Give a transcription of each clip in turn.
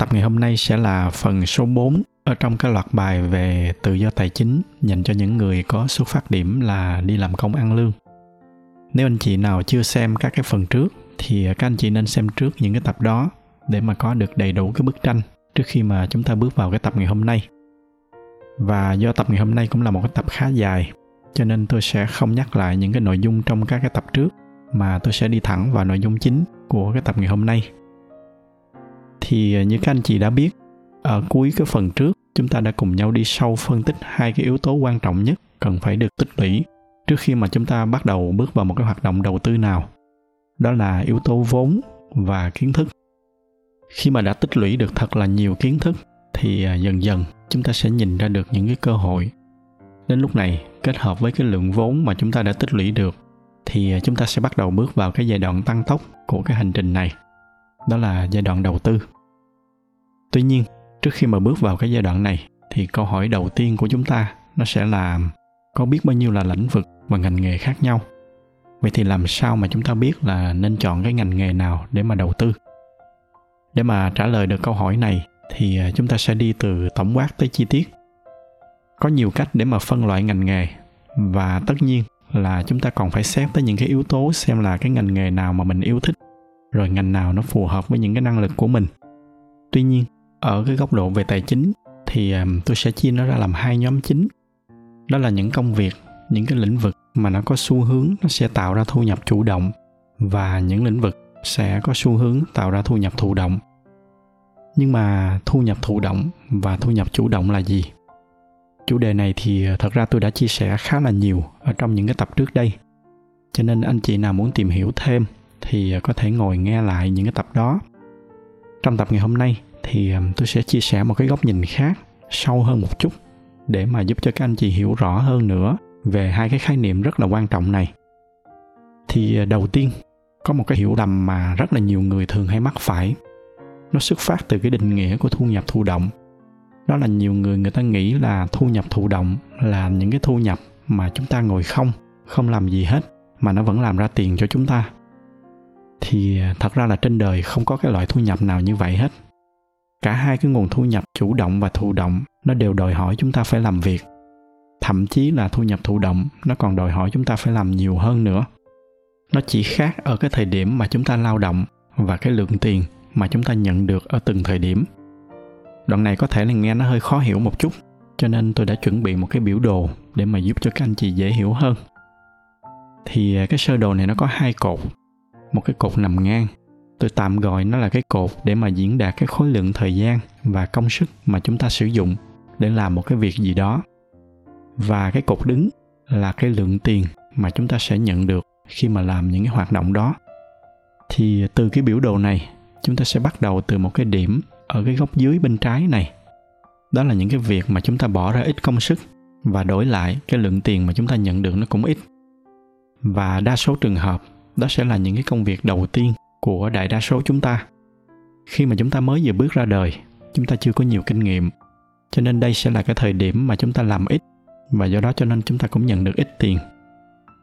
Tập ngày hôm nay sẽ là phần số 4 ở trong cái loạt bài về tự do tài chính, dành cho những người có xuất phát điểm là đi làm công ăn lương. Nếu anh chị nào chưa xem các cái phần trước, thì các anh chị nên xem trước những cái tập đó để mà có được đầy đủ cái bức tranh trước khi mà chúng ta bước vào cái tập ngày hôm nay. Và do tập ngày hôm nay cũng là một cái tập khá dài, cho nên tôi sẽ không nhắc lại những cái nội dung trong các cái tập trước, mà tôi sẽ đi thẳng vào nội dung chính của cái tập ngày hôm nay thì à, như các anh chị đã biết, ở cuối cái phần trước, chúng ta đã cùng nhau đi sâu phân tích hai cái yếu tố quan trọng nhất cần phải được tích lũy trước khi mà chúng ta bắt đầu bước vào một cái hoạt động đầu tư nào. Đó là yếu tố vốn và kiến thức. Khi mà đã tích lũy được thật là nhiều kiến thức, thì à, dần dần chúng ta sẽ nhìn ra được những cái cơ hội. Đến lúc này, kết hợp với cái lượng vốn mà chúng ta đã tích lũy được, thì à, chúng ta sẽ bắt đầu bước vào cái giai đoạn tăng tốc của cái hành trình này đó là giai đoạn đầu tư. Tuy nhiên, trước khi mà bước vào cái giai đoạn này, thì câu hỏi đầu tiên của chúng ta, nó sẽ là có biết bao nhiêu là lĩnh vực và ngành nghề khác nhau? Vậy thì làm sao mà chúng ta biết là nên chọn cái ngành nghề nào để mà đầu tư? Để mà trả lời được câu hỏi này, thì à, chúng ta sẽ đi từ tổng quát tới chi tiết. Có nhiều cách để mà phân loại ngành nghề, và tất nhiên là chúng ta còn phải xét tới những cái yếu tố xem là cái ngành nghề nào mà mình yêu thích rồi ngành nào nó phù hợp với những cái năng lực của mình. Tuy nhiên, ở cái góc độ về tài chính thì tôi sẽ chia nó ra làm hai nhóm chính. Đó là những công việc, những cái lĩnh vực mà nó có xu hướng nó sẽ tạo ra thu nhập chủ động và những lĩnh vực sẽ có xu hướng tạo ra thu nhập thụ động. Nhưng mà thu nhập thụ động và thu nhập chủ động là gì? Chủ đề này thì ờ, thật ra tôi đã chia sẻ khá là nhiều ở trong những cái tập trước đây. Cho nên anh chị nào muốn tìm hiểu thêm thì à, có thể ngồi nghe lại những cái tập đó. Trong tập ngày hôm nay thì à, tôi sẽ chia sẻ một cái góc nhìn khác, sâu hơn một chút, để mà giúp cho các anh chị hiểu rõ hơn nữa về hai cái khái niệm rất là quan trọng này. Thì à, đầu tiên, có một cái hiểu lầm mà rất là nhiều người thường hay mắc phải. Nó xuất phát từ cái định nghĩa của thu nhập thụ động. Đó là nhiều người người ta nghĩ là thu nhập thụ động là những cái thu nhập mà chúng ta ngồi không không làm gì hết, mà nó vẫn làm ra tiền cho chúng ta thì à, thật ra là trên đời không có cái loại thu nhập nào như vậy hết. Cả hai cái nguồn thu nhập chủ động và thụ động, nó đều đòi hỏi chúng ta phải làm việc. Thậm chí là thu nhập thụ động, nó còn đòi hỏi chúng ta phải làm nhiều hơn nữa. Nó chỉ khác ở cái thời điểm mà chúng ta lao động và cái lượng tiền mà chúng ta nhận được ở từng thời điểm. Đoạn này có thể là nghe nó hơi khó hiểu một chút, cho nên tôi đã chuẩn bị một cái biểu đồ để mà giúp cho các anh chị dễ hiểu hơn. Thì à, cái sơ đồ này nó có hai cột một cái cột nằm ngang. Tôi tạm gọi nó là cái cột để mà diễn đạt cái khối lượng thời gian và công sức mà chúng ta sử dụng để làm một cái việc gì đó. Và cái cột đứng là cái lượng tiền mà chúng ta sẽ nhận được khi mà làm những cái hoạt động đó. Thì từ cái biểu đồ này, chúng ta sẽ bắt đầu từ một cái điểm ở cái góc dưới bên trái này. Đó là những cái việc mà chúng ta bỏ ra ít công sức và đổi lại cái lượng tiền mà chúng ta nhận được nó cũng ít. Và đa số trường hợp đó sẽ là những cái công việc đầu tiên của đại đa số chúng ta. Khi mà chúng ta mới vừa bước ra đời, chúng ta chưa có nhiều kinh nghiệm. Cho nên đây sẽ là cái thời điểm mà chúng ta làm ít, và do đó cho nên chúng ta cũng nhận được ít tiền.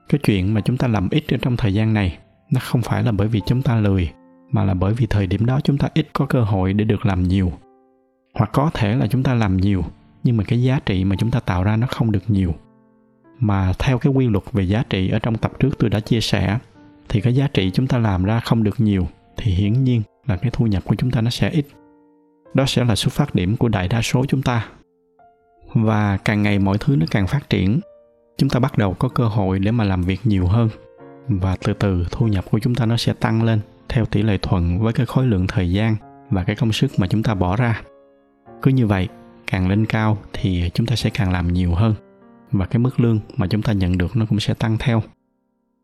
Cái chuyện mà chúng ta làm ít ở trong thời gian này, nó không phải là bởi vì chúng ta lười, mà là bởi vì thời điểm đó chúng ta ít có cơ hội để được làm nhiều. Hoặc có thể là chúng ta làm nhiều, nhưng mà cái giá trị mà chúng ta tạo ra nó không được nhiều. Mà theo cái quy luật về giá trị ở trong tập trước tôi đã chia sẻ thì cái giá trị chúng ta làm ra không được nhiều thì hiển nhiên là cái thu nhập của chúng ta nó sẽ ít. Đó sẽ là xuất phát điểm của đại đa số chúng ta. Và càng ngày mọi thứ nó càng phát triển, chúng ta bắt đầu có cơ hội để mà làm việc nhiều hơn. Và từ từ thu nhập của chúng ta nó sẽ tăng lên theo tỷ lệ thuận với cái khối lượng thời gian và cái công sức mà chúng ta bỏ ra. Cứ như vậy, càng lên cao thì chúng ta sẽ càng làm nhiều hơn. Và cái mức lương mà chúng ta nhận được nó cũng sẽ tăng theo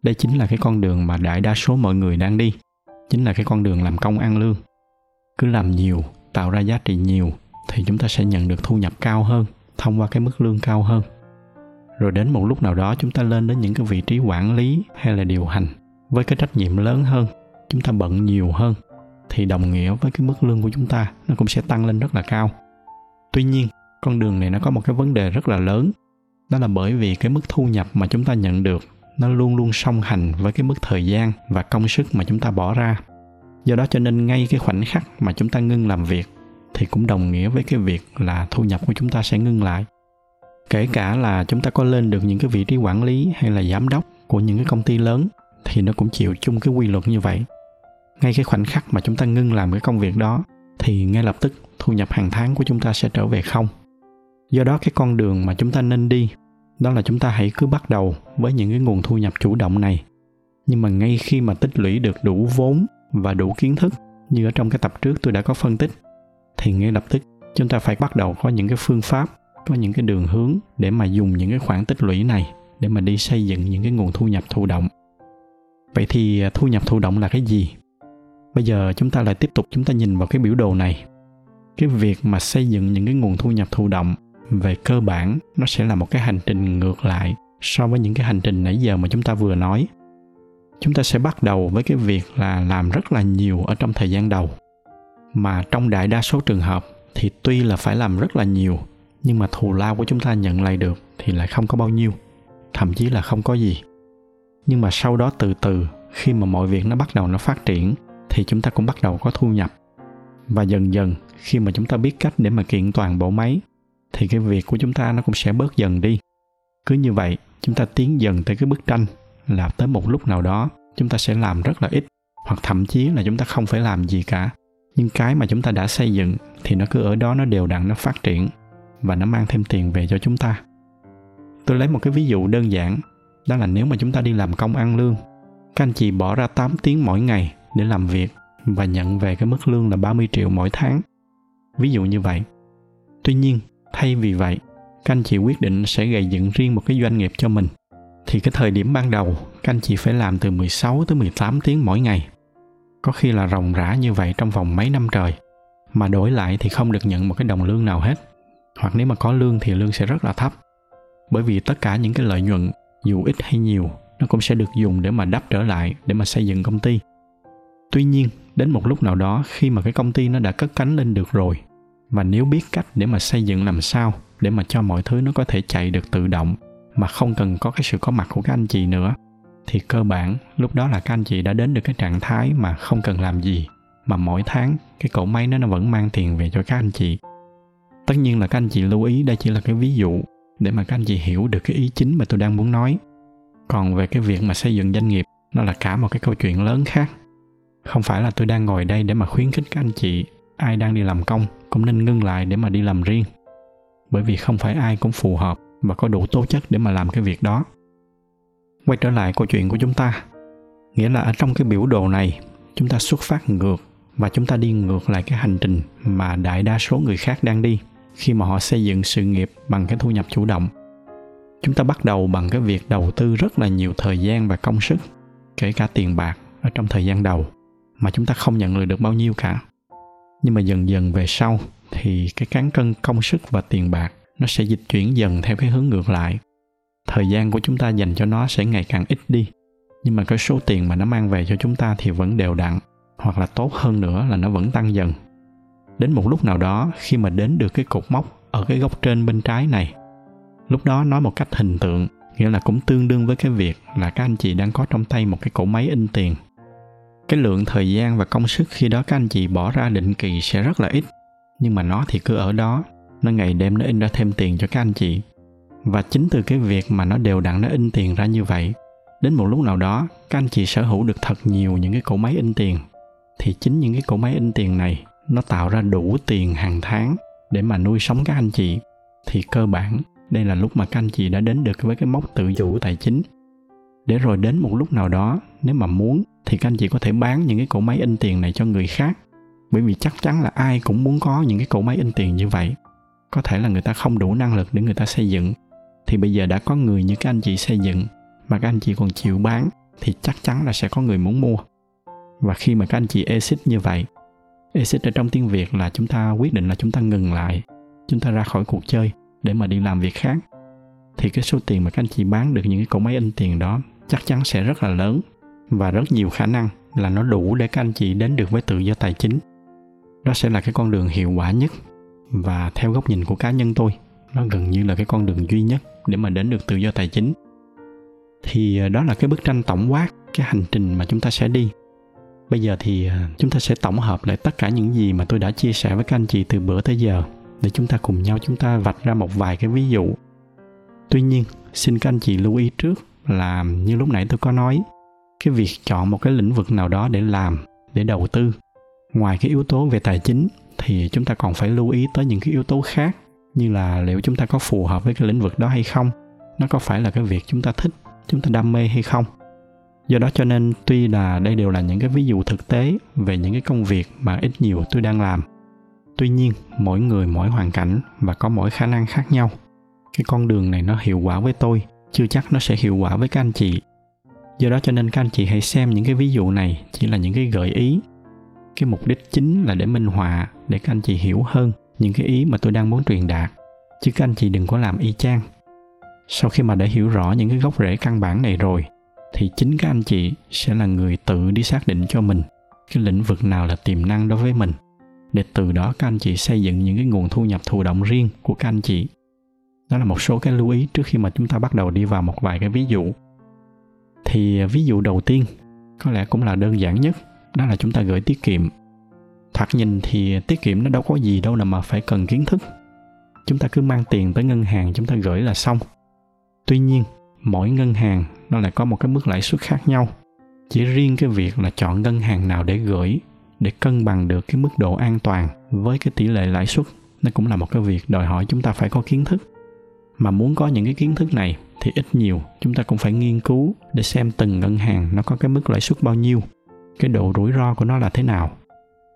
đây chính là cái con đường mà đại đa số mọi người đang đi. Chính là cái con đường làm công ăn lương. Cứ làm nhiều, tạo ra giá trị nhiều, thì chúng ta sẽ nhận được thu nhập cao hơn, thông qua cái mức lương cao hơn. Rồi đến một lúc nào đó, chúng ta lên đến những cái vị trí quản lý hay là điều hành với cái trách nhiệm lớn hơn, chúng ta bận nhiều hơn, thì đồng nghĩa với cái mức lương của chúng ta nó cũng sẽ tăng lên rất là cao. Tuy nhiên, con đường này nó có một cái vấn đề rất là lớn. Đó là bởi vì cái mức thu nhập mà chúng ta nhận được nó luôn luôn song hành với cái mức thời gian và công sức mà chúng ta bỏ ra. Do đó cho nên ngay cái khoảnh khắc mà chúng ta ngưng làm việc thì cũng đồng nghĩa với cái việc là thu nhập của chúng ta sẽ ngưng lại. Kể cả là chúng ta có lên được những cái vị trí quản lý hay là giám đốc của những cái công ty lớn thì nó cũng chịu chung cái quy luật như vậy. Ngay cái khoảnh khắc mà chúng ta ngưng làm cái công việc đó thì ngay lập tức thu nhập hàng tháng của chúng ta sẽ trở về không. Do đó cái con đường mà chúng ta nên đi đó là chúng ta hãy cứ bắt đầu với những cái nguồn thu nhập chủ động này. Nhưng mà ngay khi mà tích lũy được đủ vốn và đủ kiến thức, như ở trong cái tập trước tôi đã có phân tích, thì ngay lập tức chúng ta phải bắt đầu có những cái phương pháp, có những cái đường hướng để mà dùng những cái khoản tích lũy này để mà đi xây dựng những cái nguồn thu nhập thụ động. Vậy thì à, thu nhập thụ động là cái gì? Bây giờ chúng ta lại tiếp tục chúng ta nhìn vào cái biểu đồ này. Cái việc mà xây dựng những cái nguồn thu nhập thụ động về cơ bản, nó sẽ là một cái hành trình ngược lại so với những cái hành trình nãy giờ mà chúng ta vừa nói. Chúng ta sẽ bắt đầu với cái việc là làm rất là nhiều ở trong thời gian đầu. Mà trong đại đa số trường hợp thì tuy là phải làm rất là nhiều, nhưng mà thù lao của chúng ta nhận lại được thì lại không có bao nhiêu, thậm chí là không có gì. Nhưng mà sau đó từ từ, khi mà mọi việc nó bắt đầu nó phát triển, thì chúng ta cũng bắt đầu có thu nhập. Và dần dần, khi mà chúng ta biết cách để mà kiện toàn bộ máy thì cái việc của chúng ta nó cũng sẽ bớt dần đi cứ như vậy chúng ta tiến dần tới cái bức tranh là tới một lúc nào đó chúng ta sẽ làm rất là ít hoặc thậm chí là chúng ta không phải làm gì cả nhưng cái mà chúng ta đã xây dựng thì nó cứ ở đó nó đều đặn nó phát triển và nó mang thêm tiền về cho chúng ta tôi lấy một cái ví dụ đơn giản đó là nếu mà chúng ta đi làm công ăn lương các anh chị bỏ ra 8 tiếng mỗi ngày để làm việc và nhận về cái mức lương là 30 triệu mỗi tháng. Ví dụ như vậy. Tuy nhiên, thay vì vậy, các anh chị quyết định sẽ gây dựng riêng một cái doanh nghiệp cho mình. Thì cái thời điểm ban đầu, các anh chị phải làm từ 16 tới 18 tiếng mỗi ngày. Có khi là ròng rã như vậy trong vòng mấy năm trời. Mà đổi lại thì không được nhận một cái đồng lương nào hết. Hoặc nếu mà có lương thì lương sẽ rất là thấp. Bởi vì tất cả những cái lợi nhuận, dù ít hay nhiều, nó cũng sẽ được dùng để mà đắp trở lại, để mà xây dựng công ty tuy nhiên đến một lúc nào đó khi mà cái công ty nó đã cất cánh lên được rồi và nếu biết cách để mà xây dựng làm sao, để mà cho mọi thứ nó có thể chạy được tự động, mà không cần có cái sự có mặt của các anh chị nữa, thì cơ bản lúc đó là các anh chị đã đến được cái trạng thái mà không cần làm gì, mà mỗi tháng cái cỗ máy nó nó vẫn mang tiền về cho các anh chị. Tất nhiên là các anh chị lưu ý, đây chỉ là cái ví dụ để mà các anh chị hiểu được cái ý chính mà tôi đang muốn nói. Còn về cái việc mà xây dựng doanh nghiệp, nó là cả một cái câu chuyện lớn khác. Không phải là tôi đang ngồi đây để mà khuyến khích các anh chị, ai đang đi làm công cũng nên ngưng lại để mà đi làm riêng. Bởi vì không phải ai cũng phù hợp và có đủ tố chất để mà làm cái việc đó. Quay trở lại câu chuyện của chúng ta. Nghĩa là ở trong cái biểu đồ này, chúng ta xuất phát ngược và chúng ta đi ngược lại cái hành trình mà đại đa số người khác đang đi khi mà họ xây dựng sự nghiệp bằng cái thu nhập chủ động. Chúng ta bắt đầu bằng cái việc đầu tư rất là nhiều thời gian và công sức, kể cả tiền bạc ở trong thời gian đầu mà chúng ta không nhận lời được bao nhiêu cả nhưng mà dần dần về sau thì cái cán cân công sức và tiền bạc nó sẽ dịch chuyển dần theo cái hướng ngược lại. Thời gian của chúng ta dành cho nó sẽ ngày càng ít đi, nhưng mà cái số tiền mà nó mang về cho chúng ta thì vẫn đều đặn, hoặc là tốt hơn nữa là nó vẫn tăng dần. Đến một lúc nào đó, khi mà đến được cái cột mốc ở cái góc trên bên trái này, lúc đó nói một cách hình tượng, nghĩa là cũng tương đương với cái việc là các anh chị đang có trong tay một cái cỗ máy in tiền cái lượng thời gian và công sức khi đó các anh chị bỏ ra định kỳ sẽ rất là ít. Nhưng mà nó thì cứ ở đó, nó ngày đêm nó in ra thêm tiền cho các anh chị. Và chính từ cái việc mà nó đều đặn nó in tiền ra như vậy, đến một lúc nào đó, các anh chị sở hữu được thật nhiều những cái cỗ máy in tiền, thì chính những cái cỗ máy in tiền này nó tạo ra đủ tiền hàng tháng để mà nuôi sống các anh chị. Thì cơ bản, đây là lúc mà các anh chị đã đến được với cái mốc tự chủ tài chính. Để rồi đến một lúc nào đó, nếu mà muốn thì các anh chị có thể bán những cái cỗ máy in tiền này cho người khác. Bởi vì chắc chắn là ai cũng muốn có những cái cỗ máy in tiền như vậy. Có thể là người ta không đủ năng lực để người ta xây dựng. Thì bây giờ đã có người như các anh chị xây dựng mà các anh chị còn chịu bán thì chắc chắn là sẽ có người muốn mua. Và khi mà các anh chị exit như vậy, exit ở trong tiếng việt là chúng ta quyết định là chúng ta ngừng lại, chúng ta ra khỏi cuộc chơi để mà đi làm việc khác. Thì cái số tiền mà các anh chị bán được những cái cỗ máy in tiền đó chắc chắn sẽ rất là lớn và rất nhiều khả năng là nó đủ để các anh chị đến được với tự do tài chính. Đó sẽ là cái con đường hiệu quả nhất và theo góc nhìn của cá nhân tôi, nó gần như là cái con đường duy nhất để mà đến được tự do tài chính. Thì ờ, đó là cái bức tranh tổng quát cái hành trình mà chúng ta sẽ đi. Bây giờ thì ờ, chúng ta sẽ tổng hợp lại tất cả những gì mà tôi đã chia sẻ với các anh chị từ bữa tới giờ để chúng ta cùng nhau chúng ta vạch ra một vài cái ví dụ. Tuy nhiên, xin các anh chị lưu ý trước là như lúc nãy tôi có nói cái việc chọn một cái lĩnh vực nào đó để làm, để đầu tư. Ngoài cái yếu tố về tài chính thì chúng ta còn phải lưu ý tới những cái yếu tố khác, như là liệu chúng ta có phù hợp với cái lĩnh vực đó hay không, nó có phải là cái việc chúng ta thích, chúng ta đam mê hay không. Do đó cho nên tuy là đây đều là những cái ví dụ thực tế về những cái công việc mà ít nhiều tôi đang làm. Tuy nhiên, mỗi người, mỗi hoàn cảnh và có mỗi khả năng khác nhau. Cái con đường này nó hiệu quả với tôi, chưa chắc nó sẽ hiệu quả với các anh chị do đó cho nên các anh chị hãy xem những cái ví dụ này chỉ là những cái gợi ý. Cái mục đích chính là để minh họa, để các anh chị hiểu hơn những cái ý mà tôi đang muốn truyền đạt. Chứ các anh chị đừng có làm y chang. Sau khi mà đã hiểu rõ những cái gốc rễ căn bản này rồi, thì chính các anh chị sẽ là người tự đi xác định cho mình cái lĩnh vực nào là tiềm năng đối với mình. Để từ đó các anh chị xây dựng những cái nguồn thu nhập thụ động riêng của các anh chị. Đó là một số cái lưu ý trước khi mà chúng ta bắt đầu đi vào một vài cái ví dụ thì à, ví dụ đầu tiên, có lẽ cũng là đơn giản nhất, đó là chúng ta gửi tiết kiệm. Thoạt nhìn thì tiết kiệm nó đâu có gì đâu là mà phải cần kiến thức. Chúng ta cứ mang tiền tới ngân hàng chúng ta gửi là xong. Tuy nhiên, mỗi ngân hàng nó lại có một cái mức lãi suất khác nhau. Chỉ riêng cái việc là chọn ngân hàng nào để gửi, để cân bằng được cái mức độ an toàn với cái tỷ lệ lãi suất, nó cũng là một cái việc đòi hỏi chúng ta phải có kiến thức. Mà muốn có những cái kiến thức này thì ít nhiều, chúng ta cũng phải nghiên cứu để xem từng ngân hàng nó có cái mức lãi suất bao nhiêu, cái độ rủi ro của nó là thế nào.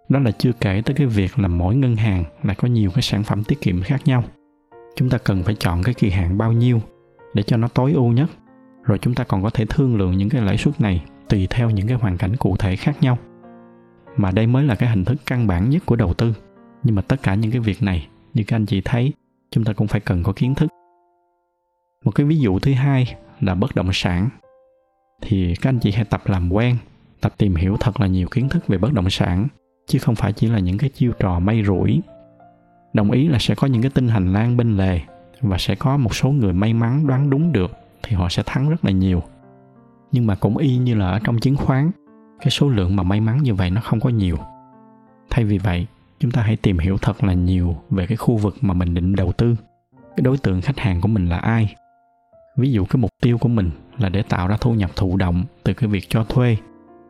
Đó là chưa kể tới cái việc là mỗi ngân hàng lại có nhiều cái sản phẩm tiết kiệm khác nhau. Chúng ta cần phải chọn cái kỳ hạn bao nhiêu để cho nó tối ưu nhất, rồi chúng ta còn có thể thương lượng những cái lãi suất này tùy theo những cái hoàn cảnh cụ thể khác nhau. Mà đây mới là cái hình thức căn bản nhất của đầu tư. Nhưng mà tất cả những cái việc này, như các anh chị thấy, chúng ta cũng phải cần có kiến thức một cái ví dụ thứ hai là bất động sản. Thì các anh chị hãy tập làm quen, tập tìm hiểu thật là nhiều kiến thức về bất động sản, chứ không phải chỉ là những cái chiêu trò may rủi. Đồng ý là sẽ có những cái tinh hành lang bên lề và sẽ có một số người may mắn đoán đúng được thì họ sẽ thắng rất là nhiều. Nhưng mà cũng y như là ở trong chứng khoán, cái số lượng mà may mắn như vậy nó không có nhiều. Thay vì vậy, chúng ta hãy tìm hiểu thật là nhiều về cái khu vực mà mình định đầu tư. Cái đối tượng khách hàng của mình là ai? Ví dụ cái mục tiêu của mình là để tạo ra thu nhập thụ động từ cái việc cho thuê,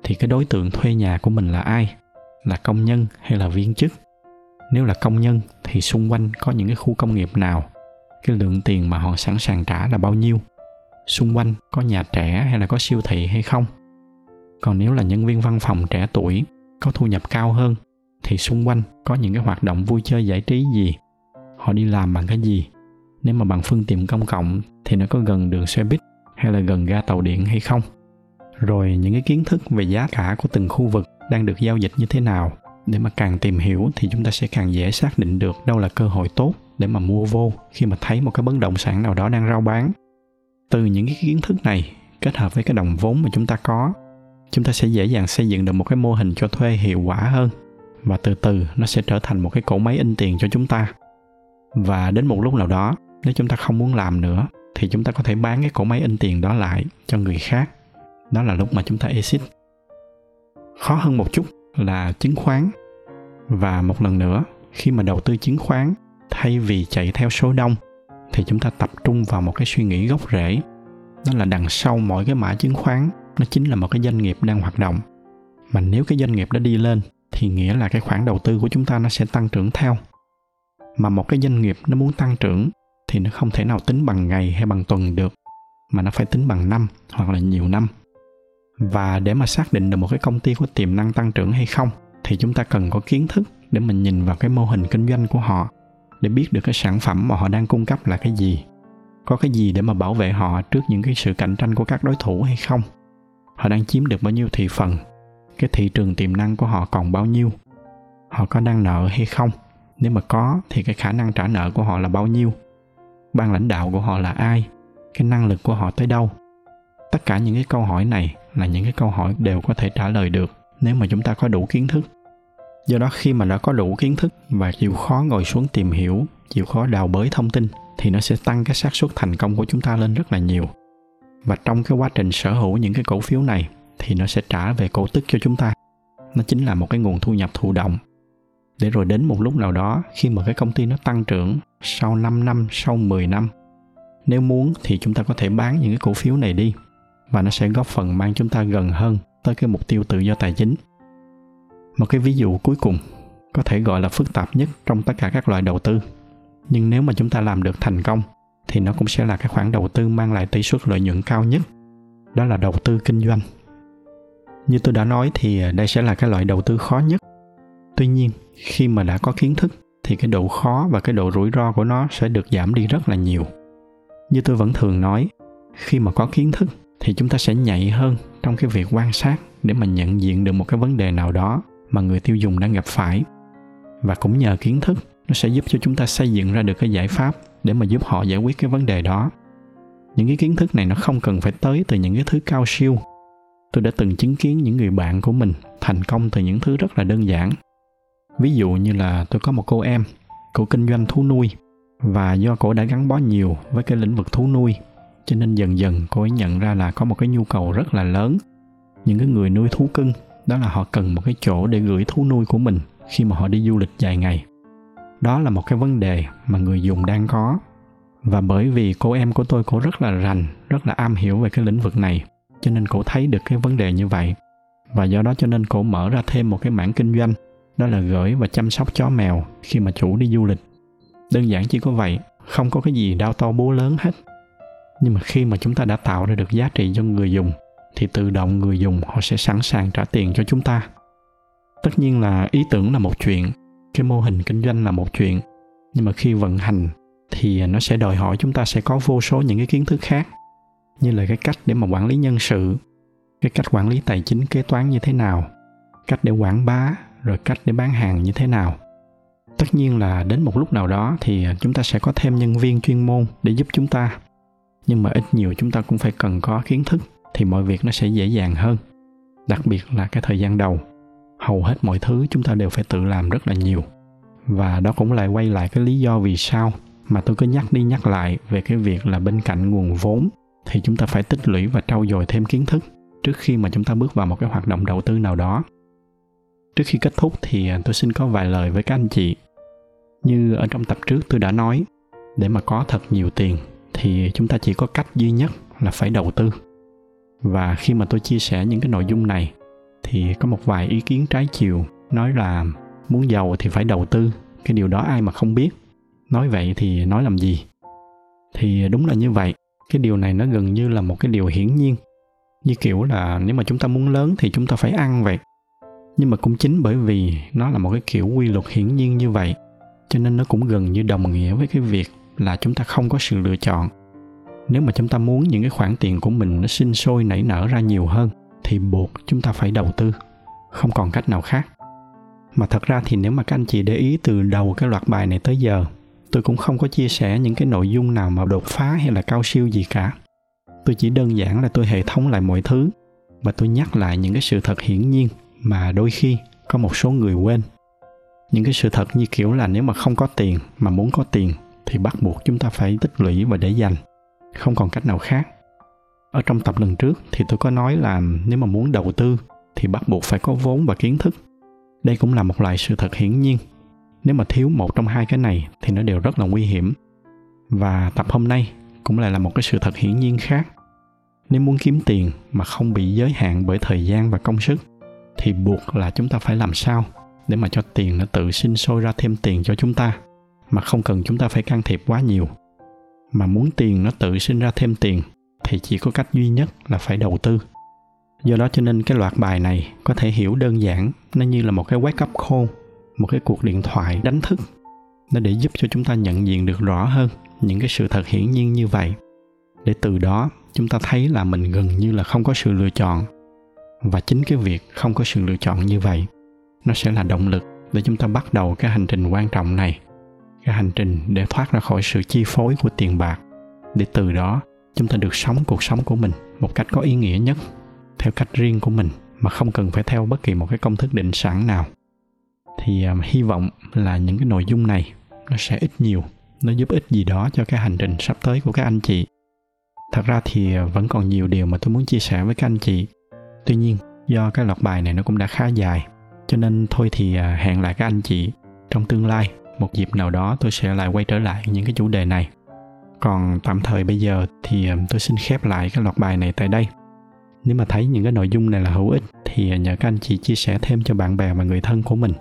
thì cái đối tượng thuê nhà của mình là ai? Là công nhân hay là viên chức? Nếu là công nhân, thì xung quanh có những cái khu công nghiệp nào? Cái lượng tiền mà họ sẵn sàng trả là bao nhiêu? Xung quanh có nhà trẻ hay là có siêu thị hay không? Còn nếu là nhân viên văn phòng trẻ tuổi, có thu nhập cao hơn, thì xung quanh có những cái hoạt động vui chơi giải trí gì? Họ đi làm bằng cái gì? Nếu mà bằng phương tiện công cộng thì nó có gần đường xe buýt hay là gần ga tàu điện hay không? Rồi những cái kiến thức về giá cả của từng khu vực đang được giao dịch như thế nào? Để mà càng tìm hiểu thì chúng ta sẽ càng dễ xác định được đâu là cơ hội tốt để mà mua vô khi mà thấy một cái bất động sản nào đó đang rao bán. Từ những cái kiến thức này, kết hợp với cái đồng vốn mà chúng ta có, chúng ta sẽ dễ dàng xây dựng được một cái mô hình cho thuê hiệu quả hơn và từ từ nó sẽ trở thành một cái cỗ máy in tiền cho chúng ta. Và đến một lúc nào đó nếu chúng ta không muốn làm nữa, thì chúng ta có thể bán cái cỗ máy in tiền đó lại cho người khác. Đó là lúc mà chúng ta exit. Khó hơn một chút là chứng khoán. Và một lần nữa, khi mà đầu tư chứng khoán, thay vì chạy theo số đông, thì chúng ta tập trung vào một cái suy nghĩ gốc rễ. Đó là đằng sau mỗi cái mã chứng khoán, nó chính là một cái doanh nghiệp đang hoạt động. Mà nếu cái doanh nghiệp đó đi lên, thì nghĩa là cái khoản đầu tư của chúng ta nó sẽ tăng trưởng theo. Mà một cái doanh nghiệp nó muốn tăng trưởng thì nó không thể nào tính bằng ngày hay bằng tuần được, mà nó phải tính bằng năm hoặc là nhiều năm. Và để mà xác định được một cái công ty có tiềm năng tăng trưởng hay không, thì chúng ta cần có kiến thức để mình nhìn vào cái mô hình kinh doanh của họ, để biết được cái sản phẩm mà họ đang cung cấp là cái gì, có cái gì để mà bảo vệ họ trước những cái sự cạnh tranh của các đối thủ hay không, họ đang chiếm được bao nhiêu thị phần, cái thị trường tiềm năng của họ còn bao nhiêu, họ có đang nợ hay không. Nếu mà có thì cái khả năng trả nợ của họ là bao nhiêu ban lãnh đạo của họ là ai, cái năng lực của họ tới đâu. Tất cả những cái câu hỏi này là những cái câu hỏi đều có thể trả lời được nếu mà chúng ta có đủ kiến thức. Do đó khi mà đã có đủ kiến thức và chịu khó ngồi xuống tìm hiểu, chịu khó đào bới thông tin thì nó sẽ tăng cái xác suất thành công của chúng ta lên rất là nhiều. Và trong cái quá trình sở hữu những cái cổ phiếu này thì nó sẽ trả về cổ tức cho chúng ta. Nó chính là một cái nguồn thu nhập thụ động để rồi đến một lúc nào đó khi mà cái công ty nó tăng trưởng sau 5 năm, sau 10 năm nếu muốn thì chúng ta có thể bán những cái cổ phiếu này đi và nó sẽ góp phần mang chúng ta gần hơn tới cái mục tiêu tự do tài chính. Một cái ví dụ cuối cùng có thể gọi là phức tạp nhất trong tất cả các loại đầu tư. Nhưng nếu mà chúng ta làm được thành công thì nó cũng sẽ là cái khoản đầu tư mang lại tỷ suất lợi nhuận cao nhất. Đó là đầu tư kinh doanh. Như tôi đã nói thì đây sẽ là cái loại đầu tư khó nhất. Tuy nhiên, khi mà đã có kiến thức thì cái độ khó và cái độ rủi ro của nó sẽ được giảm đi rất là nhiều. Như tôi vẫn thường nói, khi mà có kiến thức thì chúng ta sẽ nhạy hơn trong cái việc quan sát để mà nhận diện được một cái vấn đề nào đó mà người tiêu dùng đang gặp phải. Và cũng nhờ kiến thức nó sẽ giúp cho chúng ta xây dựng ra được cái giải pháp để mà giúp họ giải quyết cái vấn đề đó. Những cái kiến thức này nó không cần phải tới từ những cái thứ cao siêu. Tôi đã từng chứng kiến những người bạn của mình thành công từ những thứ rất là đơn giản ví dụ như là tôi có một cô em, cô kinh doanh thú nuôi, và do cô đã gắn bó nhiều với cái lĩnh vực thú nuôi, cho nên dần dần cô ấy nhận ra là có một cái nhu cầu rất là lớn. Những cái người nuôi thú cưng, đó là họ cần một cái chỗ để gửi thú nuôi của mình khi mà họ đi du lịch dài ngày. Đó là một cái vấn đề mà người dùng đang có. Và bởi vì cô em của tôi, cô rất là rành, rất là am hiểu về cái lĩnh vực này, cho nên cô thấy được cái vấn đề như vậy. Và do đó cho nên cô mở ra thêm một cái mảng kinh doanh đó là gửi và chăm sóc chó mèo khi mà chủ đi du lịch. Đơn giản chỉ có vậy, không có cái gì đau to búa lớn hết. Nhưng mà khi mà chúng ta đã tạo ra được giá trị cho người dùng, thì tự động người dùng họ sẽ sẵn sàng trả tiền cho chúng ta. Tất nhiên là ý tưởng là một chuyện, cái mô hình kinh doanh là một chuyện. Nhưng mà khi vận hành, thì nó sẽ đòi hỏi chúng ta sẽ có vô số những cái kiến thức khác, như là cái cách để mà quản lý nhân sự, cái cách quản lý tài chính kế toán như thế nào, cách để quảng bá rồi cách để bán hàng như thế nào? Tất nhiên là đến một lúc nào đó thì chúng ta sẽ có thêm nhân viên chuyên môn để giúp chúng ta. Nhưng mà ít nhiều chúng ta cũng phải cần có kiến thức thì mọi việc nó sẽ dễ dàng hơn. Đặc biệt là cái thời gian đầu, hầu hết mọi thứ chúng ta đều phải tự làm rất là nhiều. Và đó cũng lại quay lại cái lý do vì sao mà tôi cứ nhắc đi nhắc lại về cái việc là bên cạnh nguồn vốn thì chúng ta phải tích lũy và trau dồi thêm kiến thức trước khi mà chúng ta bước vào một cái hoạt động đầu tư nào đó trước khi kết thúc thì à, tôi xin có vài lời với các anh chị. Như ở trong tập trước tôi đã nói, để mà có thật nhiều tiền thì chúng ta chỉ có cách duy nhất là phải đầu tư. Và khi mà tôi chia sẻ những cái nội dung này, thì có một vài ý kiến trái chiều nói là muốn giàu thì phải đầu tư, cái điều đó ai mà không biết. Nói vậy thì nói làm gì? Thì đúng là như vậy, cái điều này nó gần như là một cái điều hiển nhiên. Như kiểu là nếu mà chúng ta muốn lớn thì chúng ta phải ăn vậy nhưng mà cũng chính bởi vì nó là một cái kiểu quy luật hiển nhiên như vậy, cho nên nó cũng gần như đồng nghĩa với cái việc là chúng ta không có sự lựa chọn. Nếu mà chúng ta muốn những cái khoản tiền của mình nó sinh sôi nảy nở ra nhiều hơn, thì buộc chúng ta phải đầu tư, không còn cách nào khác. Mà thật ra thì nếu mà các anh chị để ý từ đầu cái loạt bài này tới giờ, tôi cũng không có chia sẻ những cái nội dung nào mà đột phá hay là cao siêu gì cả. Tôi chỉ đơn giản là tôi hệ thống lại mọi thứ, và tôi nhắc lại những cái sự thật hiển nhiên mà đôi khi có một số người quên. Những cái sự thật như kiểu là nếu mà không có tiền mà muốn có tiền thì bắt buộc chúng ta phải tích lũy và để dành, không còn cách nào khác. Ở trong tập lần trước thì tôi có nói là nếu mà muốn đầu tư thì bắt buộc phải có vốn và kiến thức. Đây cũng là một loại sự thật hiển nhiên. Nếu mà thiếu một trong hai cái này thì nó đều rất là nguy hiểm. Và tập hôm nay cũng lại là một cái sự thật hiển nhiên khác. Nếu muốn kiếm tiền mà không bị giới hạn bởi thời gian và công sức thì buộc là chúng ta phải làm sao để mà cho tiền nó tự sinh sôi ra thêm tiền cho chúng ta, mà không cần chúng ta phải can thiệp quá nhiều. Mà muốn tiền nó tự sinh ra thêm tiền thì chỉ có cách duy nhất là phải đầu tư. Do đó cho nên cái loạt bài này có thể hiểu đơn giản, nó như là một cái wake up call, một cái cuộc điện thoại đánh thức. Nó để giúp cho chúng ta nhận diện được rõ hơn những cái sự thật hiển nhiên như vậy. Để từ đó chúng ta thấy là mình gần như là không có sự lựa chọn và chính cái việc không có sự lựa chọn như vậy nó sẽ là động lực để chúng ta bắt đầu cái hành trình quan trọng này cái hành trình để thoát ra khỏi sự chi phối của tiền bạc. Để từ đó chúng ta được sống cuộc sống của mình một cách có ý nghĩa nhất theo cách riêng của mình mà không cần phải theo bất kỳ một cái công thức định sẵn nào. Thì um, hy vọng là những cái nội dung này nó sẽ ít nhiều nó giúp ích gì đó cho cái hành trình sắp tới của các anh chị. Thật ra thì à, vẫn còn nhiều điều mà tôi muốn chia sẻ với các anh chị tuy nhiên, do cái loạt bài này nó cũng đã khá dài, cho nên thôi thì à, hẹn lại các anh chị trong tương lai. Một dịp nào đó tôi sẽ lại quay trở lại những cái chủ đề này. Còn tạm thời bây giờ thì à, tôi xin khép lại cái loạt bài này tại đây. Nếu mà thấy những cái nội dung này là hữu ích thì à, nhờ các anh chị chia sẻ thêm cho bạn bè và người thân của mình.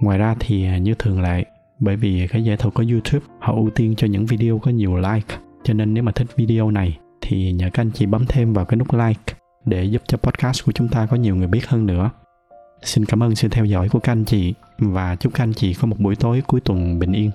Ngoài ra thì như thường lệ, bởi vì cái giải thuật của youtube, họ ưu tiên cho những video có nhiều like, cho nên nếu mà thích video này thì nhờ các anh chị bấm thêm vào cái nút like để giúp cho podcast của chúng ta có nhiều người biết hơn nữa. Xin cảm ơn sự theo dõi của các anh chị và chúc các anh chị có một buổi tối cuối tuần bình yên.